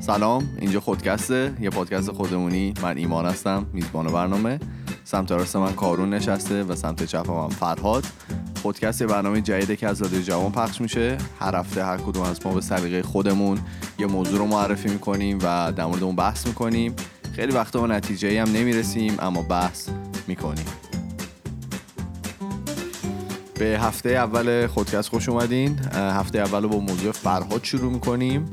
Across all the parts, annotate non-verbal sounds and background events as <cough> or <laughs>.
سلام اینجا خودکسته یه پادکست خودمونی. من ایمان هستم میزبان برنامه. سمت راست من کارون نشسته و سمت چپ من فرهاد. پادکست برنامه جدیده که از رادیو جوان پخش میشه. هر هفته هر کدوم از ما به سلیقه خودمون یه موضوع رو معرفی می‌کنیم و در مورد اون بحث می‌کنیم. خیلی وقتا ما نتیجه هم نمی‌رسیم اما بحث می‌کنیم. به هفته اول خودکست خوش اومدین. هفته اول رو با موضوع فرهاد شروع می‌کنیم.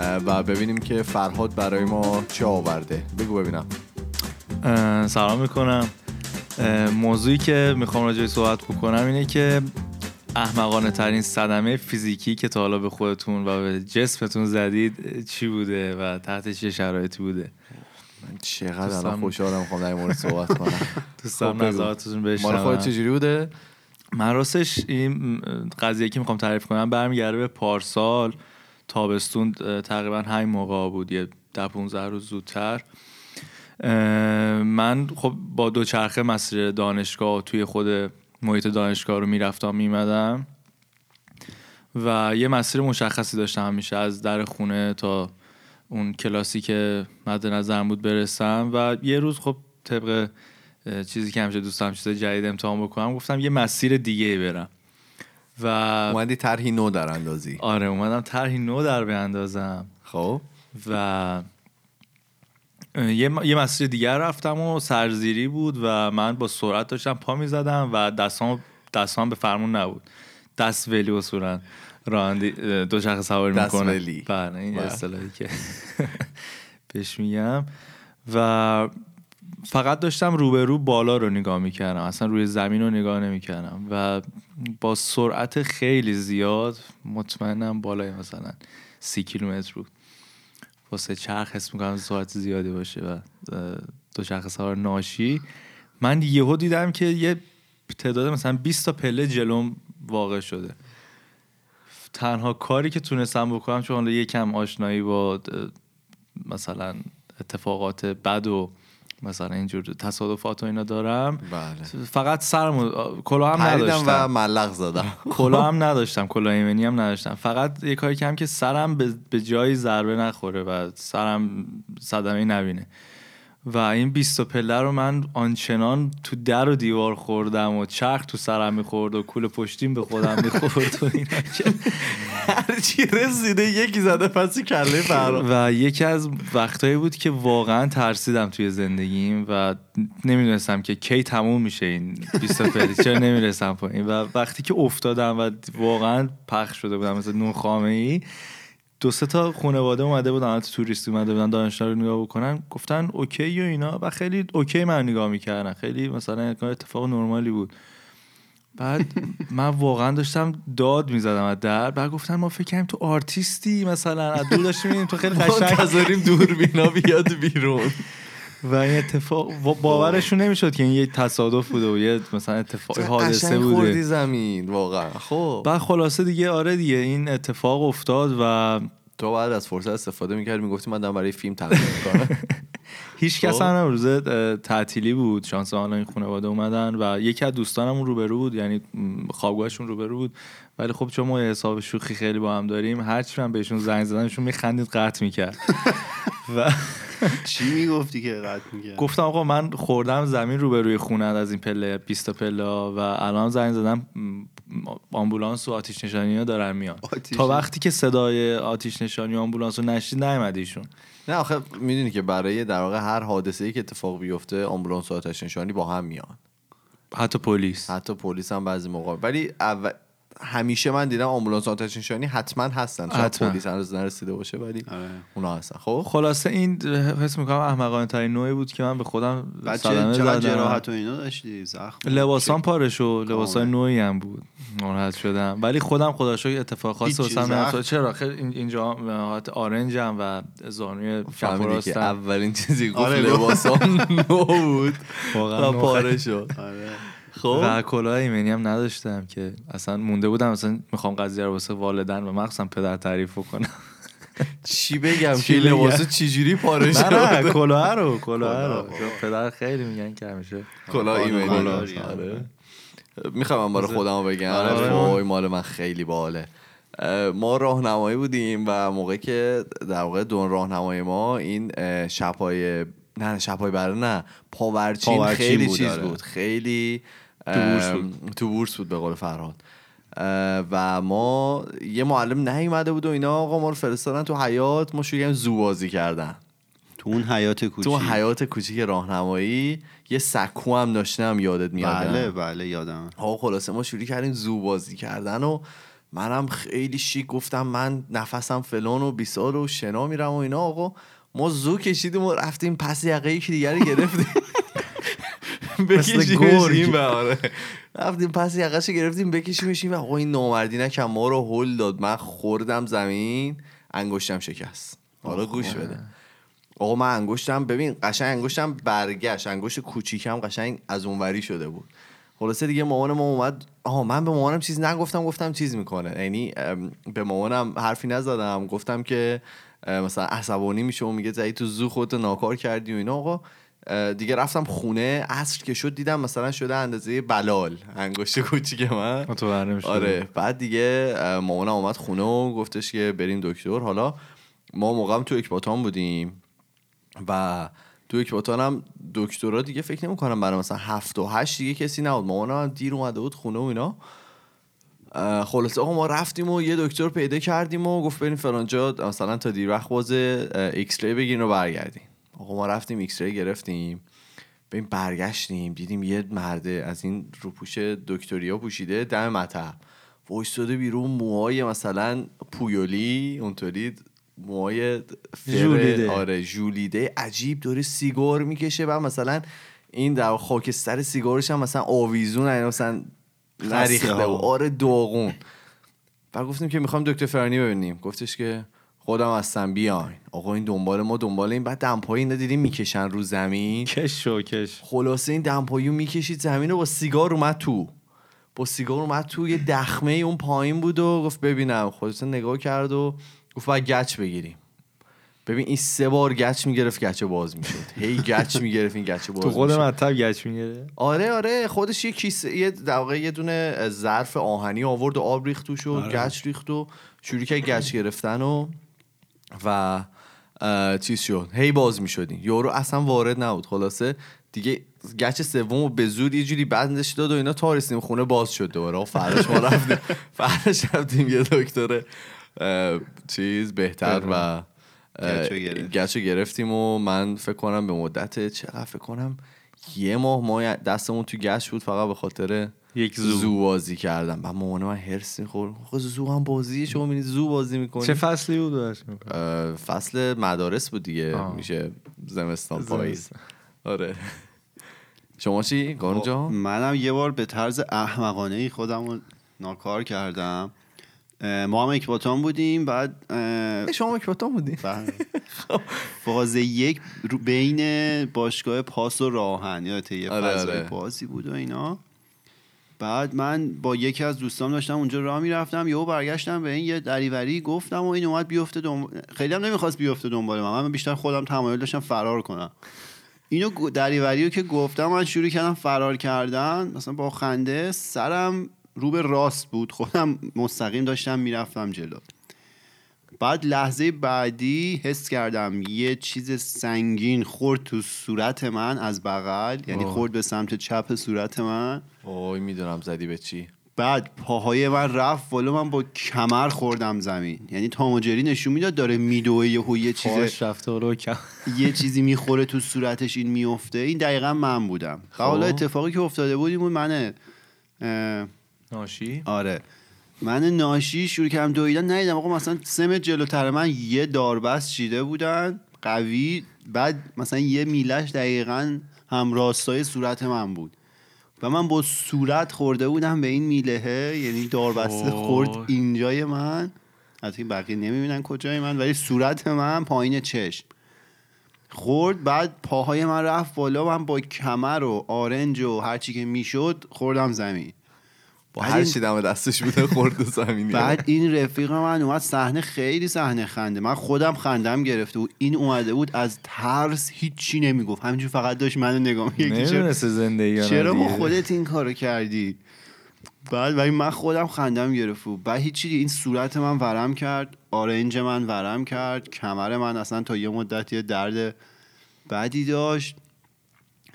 و ببینیم که فرهاد برای ما چه آورده. بگو ببینم. سلام می‌کنم. موضوعی که می‌خوام راجعی صحبت بکنم اینه که احمقانه ترین صدمه فیزیکی که تا حالا به خودتون و به جسمتون زدید چی بوده و تحت چه شرایطی بوده؟ من چقدر الان خوشحالم می‌خوام در مورد صحبت کنم. <laughs> دوستان خب نظراتتون بشنوم. مال خودت چجوری بوده؟ من راستش این قضیه که می‌خوام تعریف کنم برمیگرده به پارسال. تابستون تقریبا همین موقع بود یه ده 15 روز زودتر. من خب با دوچرخه مسیر دانشگاه توی خود محیط دانشگاه رو می‌رفتم میمدم و یه مسیر مشخصی داشتم همیشه از در خونه تا اون کلاسی که مد نظرم بود برسم و یه روز خب طبق چیزی که همیشه دوستم چیز جدید امتحان بکنم گفتم یه مسیر دیگه برم. و اومدی طرحی نو در اندازی. آره اومدم طرحی نو در بیاندازم. خب. و یه, یه مسیر دیگر رفتم و سرزیری بود و من با سرعت داشتم پا می‌زدم و دستام دستام به فرمون نبود. دست ولی اصولا راندی دو شخص سواری می‌کنه. ولی بله این اصطلاحی که <laughs> بهش میگم. و فقط داشتم روبرو بالا رو نگاه می‌کردم. اصلا روی زمین رو نگاه نمی‌کردم. و با سرعت خیلی زیاد مطمئنم بالای مثلا سی کیلومتر بود. واسه چرخ حس می‌کنم سرعت زیادی باشه و دو چرخ سوار ناشی. من یهو دیدم که یه تعداد مثلا 20 تا پله جلوم واقع شده. تنها کاری که تونستم بکنم چون یکم آشنایی با مثلا اتفاقات بد و مثلا اینجور تصادفات و اینا دارم. بله. فقط سرم کلاه هم نداشتم و ملق زدم. کلاه <laughs> هم نداشتم کلاه ایمنی هم نداشتم. فقط یه کاری کم که سرم به جایی ضربه نخوره و سرم صدمه نبینه. و این بیست پله رو من آنچنان تو در و دیوار خوردم و چرخ تو سرم می‌خورد و کول پشتیم به خودم می‌خورد و اینا <laughs> هرچی رسیده یکی زده پس کله فرا. و یکی از وقتهایی بود که واقعا ترسیدم توی زندگیم و نمی‌دونستم که کی تموم میشه این بیست پله چرا نمی‌رسم پایین. و وقتی که افتادم و واقعا پخش شده بودم مثل نون خامه ای دو سه تا خانواده اومده بودن تو توریستی اومده بودن دانشگاه رو نگاه بکنن گفتن okay و اینا و خیلی okay من نگاه می‌کردن. خیلی مثلا اتفاق نرمالی بود. بعد من واقعا داشتم داد می‌زدم از در. بعد گفتن ما فکر کنیم تو آرتیستی مثلا. از دور داشتیم تو خیلی قشنگ دور بینا بیاد بیرون. و این اتفاق باورشون نمی‌شد که این یه تصادف بوده و یه مثلا اتفاق حادثه بوده. خوردی زمین واقعا. خب. بعد خلاصه دیگه آره دیگه این اتفاق افتاد و تو بعد از فرصت استفاده می‌کردی می‌گفتی من دارم برای فیلم تمرین می‌کنم. <laughs> هیچ کس خب. هم روز تعطیلی بود. شانس حالا این خانواده اومدن و یکی از دوستانمون روبرو بود یعنی خوابگاهشون روبرو بود. ولی خب چون ما حساب شوخی خیلی با هم داریم هرچی من بهشون زنگ زدنشون میخندید قطع می‌کرد. <laughs> و <laughs> چی می‌گفتی که قطع می‌کرد گفتم آقا من خوردم زمین روبروی خونه از این پله 20 پله و الان زنگ زدم آمبولانس و آتیش نشانی ها دارن میان. تا وقتی که صدای آتیش نشانی و آمبولانس رو نشید نیومد ایشون. نه آخه می‌دونی که برای در واقع هر حادثه ای که اتفاق بیفته آمبولانس و آتش نشانی با هم میان. حتی پلیس. حتی پلیس هم بعضی موقع ولی اول... همیشه من دیدم آمبولانس آتش نشانی حتما هستن. شاید پلیس هنوز نرسیده باشه ولی آره. اونا هستن. خب؟ خلاصه این حس می‌کنم احمقانه ترین نوعی بود که من به خودم صدمه زدم. جراحت و اینا داشتی؟ زخم. لباسام پاره شو لباسای نوعی هم بود. ناراحت شدم. ولی خودم خدا شکر اتفاق خاصی واسم چرا؟ خیلی اینجا حالت آرنجم و زانوی که اولین چیزی گفت آره لباسام <laughs> نو بود. واقعا پاره شد. آره. خب. و کلاه ایمنی هم نداشتم که اصلا مونده بودم اصلا می‌خوام قضیه رو واسه والدن و مخصوصا پدر تعریف کنم چی بگم؟ که لباس چجوری پاره شد نه کلاه رو کلاه رو. پدر خیلی میگن که همیشه کلاه ایمنی. آره. می‌خوام برای خودم بگم. آره. مال من خیلی باله. ما راهنمایی بودیم و موقع که در واقع دون راهنمای ما این شبهای نه شبهای برای نه پاورچین, خیلی چیز آره. بود. خیلی تو بورس بود. به قول فرهاد. و ما یه معلم نیومده بود و اینا آقا ما رو فرستادن تو حیات ما شروع زو بازی کردن. تو اون حیات کوچیک. تو حیات کوچیک راهنمایی یه سکو هم داشتم یادت میاد. بله بله یادم. ها خلاصه ما شروع کردیم زو بازی کردن و منم خیلی شیک گفتم من نفسم فلان و بیسار و شنا میرم و اینا. آقا ما زو کشیدیم و رفتیم پس یقه یکی دیگه گرفتیم. <laughs> <laughs> بکشیمش آره. رفتیم پس یقهش گرفتیم بکشیمش و آقا این نامردی نکن ما رو هل داد. من خوردم زمین انگشتم شکست. حالا گوش بده. آقا من انگشتم ببین قشنگ انگشتم برگشت. انگشت کوچیکم قشنگ از اونوری شده بود. خلاصه دیگه مامان ما اومد. آها من به مامانم چیز نگفتم گفتم چیز می‌کنه. یعنی به مامانم حرفی نزدم. گفتم که مثلا عصبانی میشه و میگه زایی تو زو خودت ناکار کردی و اینا. آقا دیگه رفتم خونه عصر که شد دیدم مثلا شده اندازه بلال انگشت کوچیک من. آره. بعد دیگه مامانم اومد خونه و گفتش که بریم دکتر. حالا ما موقعم تو اکباتان بودیم و تو اکباتان هم دکترا دیگه فکر نمی کنم برای مثلا هفت و هشت دیگه کسی نبود. مامانم هم دیر اومده بود خونه و اینا. خلاصه آقا ما رفتیم و یه دکتر پیدا کردیم و گفت بریم فلانجا مثلا تا دیر وقت باز X-ray بگیرین و برگردیم آقا ما رفتیم X-ray گرفتیم بریم برگشتیم دیدیم یه مرده از این روپوش دکتریا پوشیده دم مطب. وایستاده بیرون موهای مثلا پویولی اونطوری موهای جولیده آره جولیده عجیب داره سیگار می‌کشه و مثلا این در خاکستر سیگارش هم مثلا آویزون مثلا نریخته و آره داغون. و گفتیم که می‌خوام دکتر فرانی ببینیم. گفتش که خودم هستم بیاین. آقا این دنبال ما دنبال این. بعد دمپایی اینا دیدیم می‌کشن رو زمین؟ کش و کش. خلاصه این دمپایی می‌کشید زمین رو با سیگار اومد تو. با سیگار اومد تو یه دخمه اون پایین بود و گفت ببینم. خودت نگاه کرد و گفت باید گچ بگیریم. ببین این سه بار گچ می‌گرفت گچ باز می‌شد. هی گچ می‌گرفت این گچ باز تو خود مطب گچ می‌گرفت؟ آره آره. خودش یه کیسه یه در واقع یه دونه ظرف آهنی آورد و آب ریخت توش و آره. گچ ریخت و شروع کرد گچ گرفتن و و چیز شد. هی باز می‌شدیم. یورو اصلا وارد نبود. خلاصه دیگه گچ سوم به زور یه جوری بندش داد و اینا تا رسیدیم خونه باز شد دوباره. و فرش ما رفتیم. <laughs> فرش رفتیم یه دکتر چیز بهتر و گچو گرفتیم و من فکر کنم به مدت چقدر فکر کنم؟ یه ماه ما دستمون تو گچ بود فقط به خاطر یک زو, زو بازی کردم. و مامان من هرس میخور زو هم بازی شما می‌بینید زو بازی می‌کنی؟ چه فصلی بود فصل مدارس بود دیگه. آه. میشه زمستان پاییز. آره. شما چی؟ گانو جان منم یه بار به طرز احمقانه ای خودم رو ناکار کردم. ما هم اکباتان بودیم بعد شما اکباتان بودیم بله. <laughs> فاز یک بین باشگاه پاس و راهن یا یه آره فضای آره. بازی بود و اینا. بعد من با یکی از دوستان داشتم اونجا راه می‌رفتم یهو برگشتم به این یه دریوری گفتم و این اومد بیفته دنبال خیلی هم نمی‌خواست بیفته دنبال من من بیشتر خودم تمایل داشتم فرار کنم. اینو دریوری رو که گفتم من شروع کردم فرار کردن مثلا با خنده سرم رو به راست بود خودم مستقیم داشتم می‌رفتم جلو. بعد لحظه بعدی حس کردم یه چیز سنگین خورد تو صورت من از بغل یعنی خورد به سمت چپ صورت من. اوه می‌دونم زدی به چی. بعد پاهای من رفت ولو من با کمر خوردم زمین. یعنی تاموجری نشون می‌داد داره میدوه یه یه چیز رفته <laughs> یه چیزی می‌خوره تو صورتش این میفته این دقیقا من بودم. حالا خب. اتفاقی که افتاده بود این من ناشی؟ آره. من ناشی شروع کردم دویدن ندیدم. آقا مثلا سه جلوتر من یه داربست چیده بودن قوی. بعد مثلا یه میلش دقیقا هم راستای صورت من بود. و من با صورت خورده بودم به این میلهه. یعنی داربسته خورد اینجای من. حتی بقیه نمی‌بینن کجای من ولی صورت من پایین چشم. خورد بعد پاهای من رفت بالا. من با کمر و آرنج و هرچی که می‌شد خوردم زمین. با هر چی دم دستش بوده خورد زمینی. بعد این رفیق من اومد صحنه خیلی صحنه خنده. من خودم خندم گرفته بود. این اومده بود از ترس هیچی نمی‌گفت. همینجور فقط داشت منو نگاه می‌کرد. چرا چرا با خودت این کارو کردی؟ بعد ولی من خودم خندم گرفت و بعد هیچی این صورت من ورم کرد. آرنج من ورم کرد. کمر من اصلا تا یه مدت یه درد بدی داشت.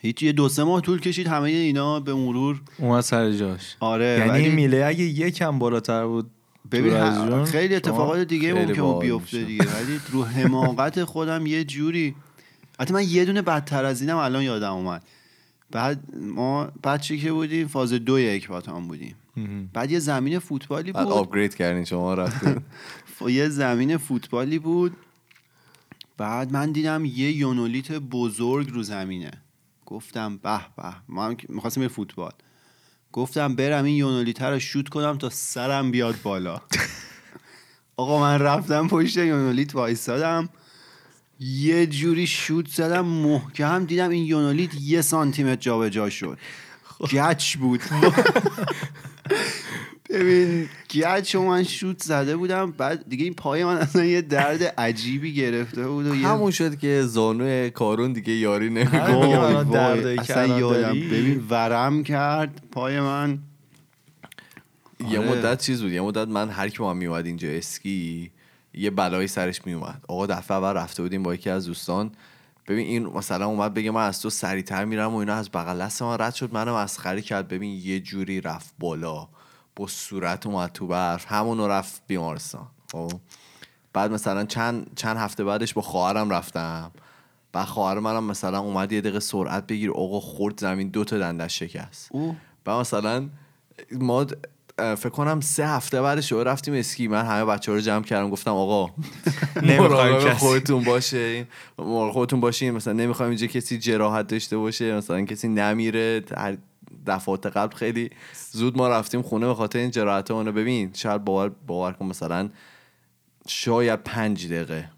هیچ یه دو سه ماه طول کشید همه اینا به مرور اومد سر جاش. آره یعنی ولی میله اگه یکم بالاتر بود ببین خیلی اتفاقات دیگه خیلی ممکن بیفته. دیگه ولی رو حماقت خودم یه جوری حتی من یه دونه بدتر از اینم الان یادم اومد. بعد ما بچه که بودیم؟ فاز دو اکباتان بودیم. بعد یه زمین فوتبالی بعد بود. آپگرید کردین شما رفتین <laughs> ف- یه زمین فوتبالی بود. بعد من دیدم یه یونولیت بزرگ رو زمینه. گفتم به به. ما می‌خواستیم یه فوتبال. گفتم برم این یونولیت رو شوت کنم تا سرم بیاد بالا. <laughs> آقا من رفتم پشت یونولیت وایستادم یه جوری شوت زدم محکم دیدم این یونولیت یه سانتیمتر جابجا شد. گچ بود. <laughs> ببین گچ و من شوت زده بودم بعد دیگه این پای من اصلا یه درد عجیبی گرفته بود و یه همون شد که زانو کارون دیگه یاری نمی‌کنه. اصلا یادم. ببین ورم کرد پای من. یه آره. مدت چیز بود یه مدت من هر کی با من میومد اینجا اسکی یه بلایی سرش میومد آقا دفعه اول رفته بودیم با یکی از دوستان. ببین این مثلا اومد بگه من از تو سریعتر میرم و اینا از بغل دست من رد شد منو مسخره کرد. ببین یه جوری رفت بالا. با صورت اومد تو برف. همونو رفت بیمارستان. خب. بعد مثلا چند چند هفته بعدش با خواهرم رفتم. بعد خواهر منم مثلا اومد یه دقیقه سرعت بگیر آقا خورد زمین دو تا دندش شکست. او؟ و مثلا ما فکر کنم سه هفته بعدش رو رفتیم اسکی. من همه بچه رو جمع کردم گفتم آقا <laughs> نمی‌خوایم مراقب کسی. خودتون باشه مراقب خودتون باشین. مثلا نمی‌خوایم اینجا کسی جراحت داشته باشه مثلا کسی نمیره دفعات قبل خیلی زود ما رفتیم خونه به خاطر این جراحت اونو. ببین شاید باور باور کن مثلا شاید پنج دقیقه.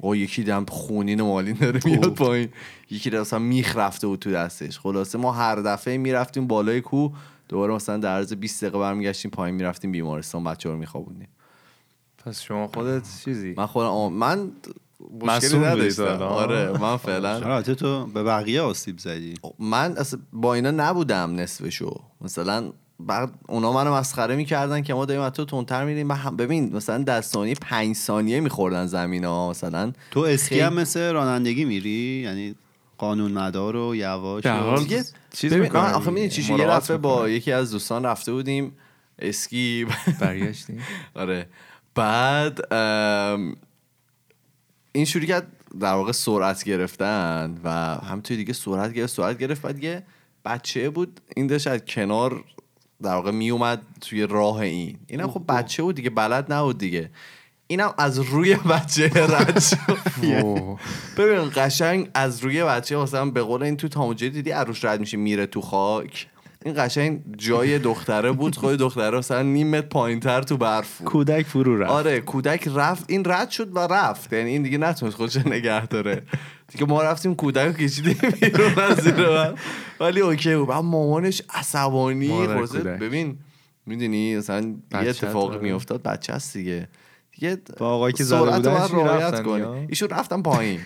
او یکی دم خونین و مالین داره میاد پایین. یکی دم مثلا میخ رفته بود تو دستش. خلاصه ما هر دفعه می‌رفتیم بالای کو دوباره مثلا در عرض 20 دقیقه برمیگشتیم پایین می‌رفتیم بیمارستان. بچه رو میخوابوندیم. پس شما خودت چیزی؟ من خودم آم- من مشکلی نداشتم؟ آره من فعلا البته تو به بقیه آسیب زدی من اصلا با اینا نبودم نصفشو مثلا بعد اونا منو مسخره می‌کردن که ما داریم از تو تندتر میریم هم- ببین مثلا در ثانیه پنج ثانیه میخوردن زمین ها مثلا تو اسکی خیلی- هم مثل رانندگی میری یعنی قانون مدار و یواش دیگه چیز ببین آخه. می‌دونی چی؟ یه دفعه با. یکی از دوستان رفته بودیم اسکی برگشتیم <laughs> آره بعد ام، این شروع کرد در واقع سرعت گرفتن و همینطوری دیگه سرعت گرفت سرعت گرفت بعد یه بچه بود. این داشت از کنار در واقع میومد توی راه این. اینم خب بچه بود دیگه بلد نبود دیگه. اینم از روی <laughs> بچه رد شد. ببین قشنگ از روی بچه مثلا به قول این تو تاموجه دیدی عروش رد میشه میره تو خاک. این قشنگ جای دختره بود خود دختره مثلا نیم متر پایینتر تو برف کودک فرو رفت. آره کودک رفت. این رد شد و رفت. یعنی این دیگه نتونست خودش نگه داره. دیگه ما رفتیم کودک رو کشیدیم بیرون از زیر. ولی اوکی بود. بعد مامانش عصبانی. کودک. ببین می‌دونی مثلا یه اتفاقی داره. میافتاد بچه هست دیگه. دیگه با آقایی که زده باید رعایت کنی. ایشون رفتن پایین.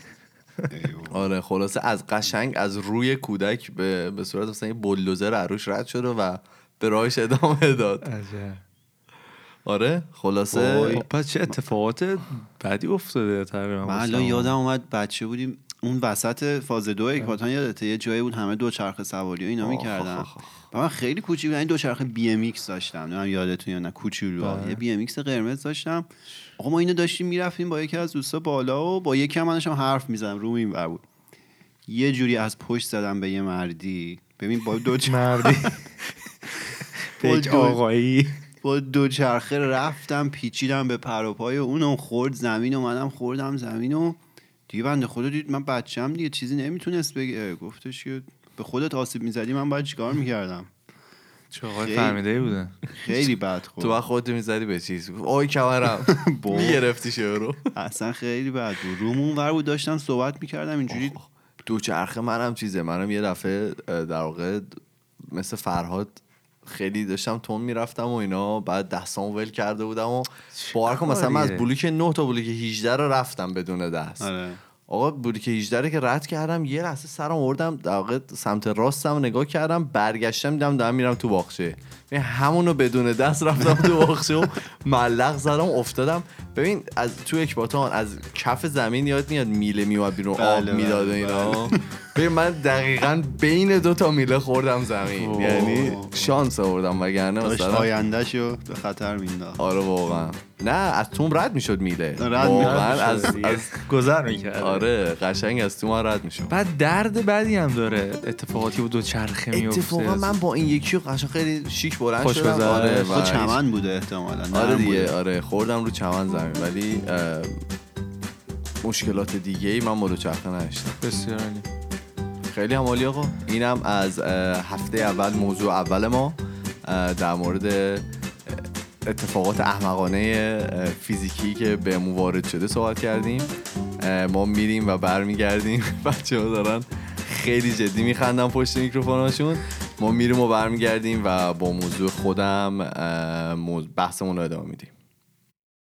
آره خلاصه از قشنگ از روی کودک به, به صورت مثلا یه بلدوزر عروش رد شده و به راهش ادامه داد عجب. آره خلاصه. خب پس چه اتفاقات بعدی افتاده تقریبا من الان. یادم اومد بچه بودیم اون وسط فاز دو اکباتان یادته یه جایی بود همه دو چرخ سواری و اینا می‌کردن. و من خیلی کوچیک بودم این دو چرخ BMX داشتم. نمی‌دونم یادتون یا نه کوچولو. بله. یه BMX قرمز داشتم. آقا ما اینو داشتیم می‌رفتیم با یکی از دوستا بالا و با یکی هم من داشتم حرف می‌زدم. رو این ور بود. یه جوری از پشت زدم به یه مردی. ببین با دو مردی. <laughs> دو- آقایی. با دو چرخه رفتم پیچیدم به پر و پای اونم خورد زمین و منم خوردم زمین و دیگه بنده خدا دید من بچم دیگه چیزی نمی‌تونست بگه. گفتش که به خودت آسیب می‌زدی من باید چیکار می‌کردم؟ چه خیلی. فهمیده بودن خیلی بد خورد. تو خودت می‌زدی به چیز. آی کمرم. <laughs> می‌گرفتی رو اصلا خیلی بد بود. رومون ور بود داشتم صحبت می‌کردم اینجوری دو چرخه منم چیزه. منم یه دفعه در واقع مثل فرهاد خیلی داشتم تون می‌رفتم و اینا بعد دستامو ول کرده بودم و باور کن مثلا من از؟ بلوک 9 تا بلوک 18 رو رفتم بدون دست آره. آقا بلوک 18 رو که رد کردم یه لحظه سرم آوردم در سمت راستم نگاه کردم برگشتم دیدم دارم میرم تو باغچه همونو بدون دست رفتم تو باخچه و ملق زدم افتادم. ببین از تو اکباتان از کف زمین یاد میاد میله میومد بیرون آب بله، می‌داد و بله، اینا. ببین من دقیقا بین دو تا میله خوردم زمین. اوه. یعنی شانس آوردم وگرنه مثلا. آیندهش رو به خطر مینداخت آره واقعا. نه از توم رد می‌شد میله. رد می‌شد. از. از گذر می‌کرد. آره قشنگ از توم رد می‌شد. بعد درد بدی هم داره اتفاقاتی بود دو چرخه میفته اتفاقا من با این یکی قشنگ خیلی شیک بلند خوش شدم. آره تو و چمن بوده احتمالا آره دیگه بوده. آره خوردم رو چمن زمین ولی مشکلات دیگه ای من با دوچرخه نداشتم بسیار عالی. خیلی هم عالی آقا اینم از هفته اول موضوع اول ما در مورد اتفاقات احمقانه فیزیکی که بهمون وارد شده صحبت کردیم ما میریم و برمیگردیم <laughs> بچه ها دارن خیلی جدی میخندن پشت میکروفوناشون ما میریم و برمیگردیم و با موضوع خودم بحثمون رو ادامه میدیم.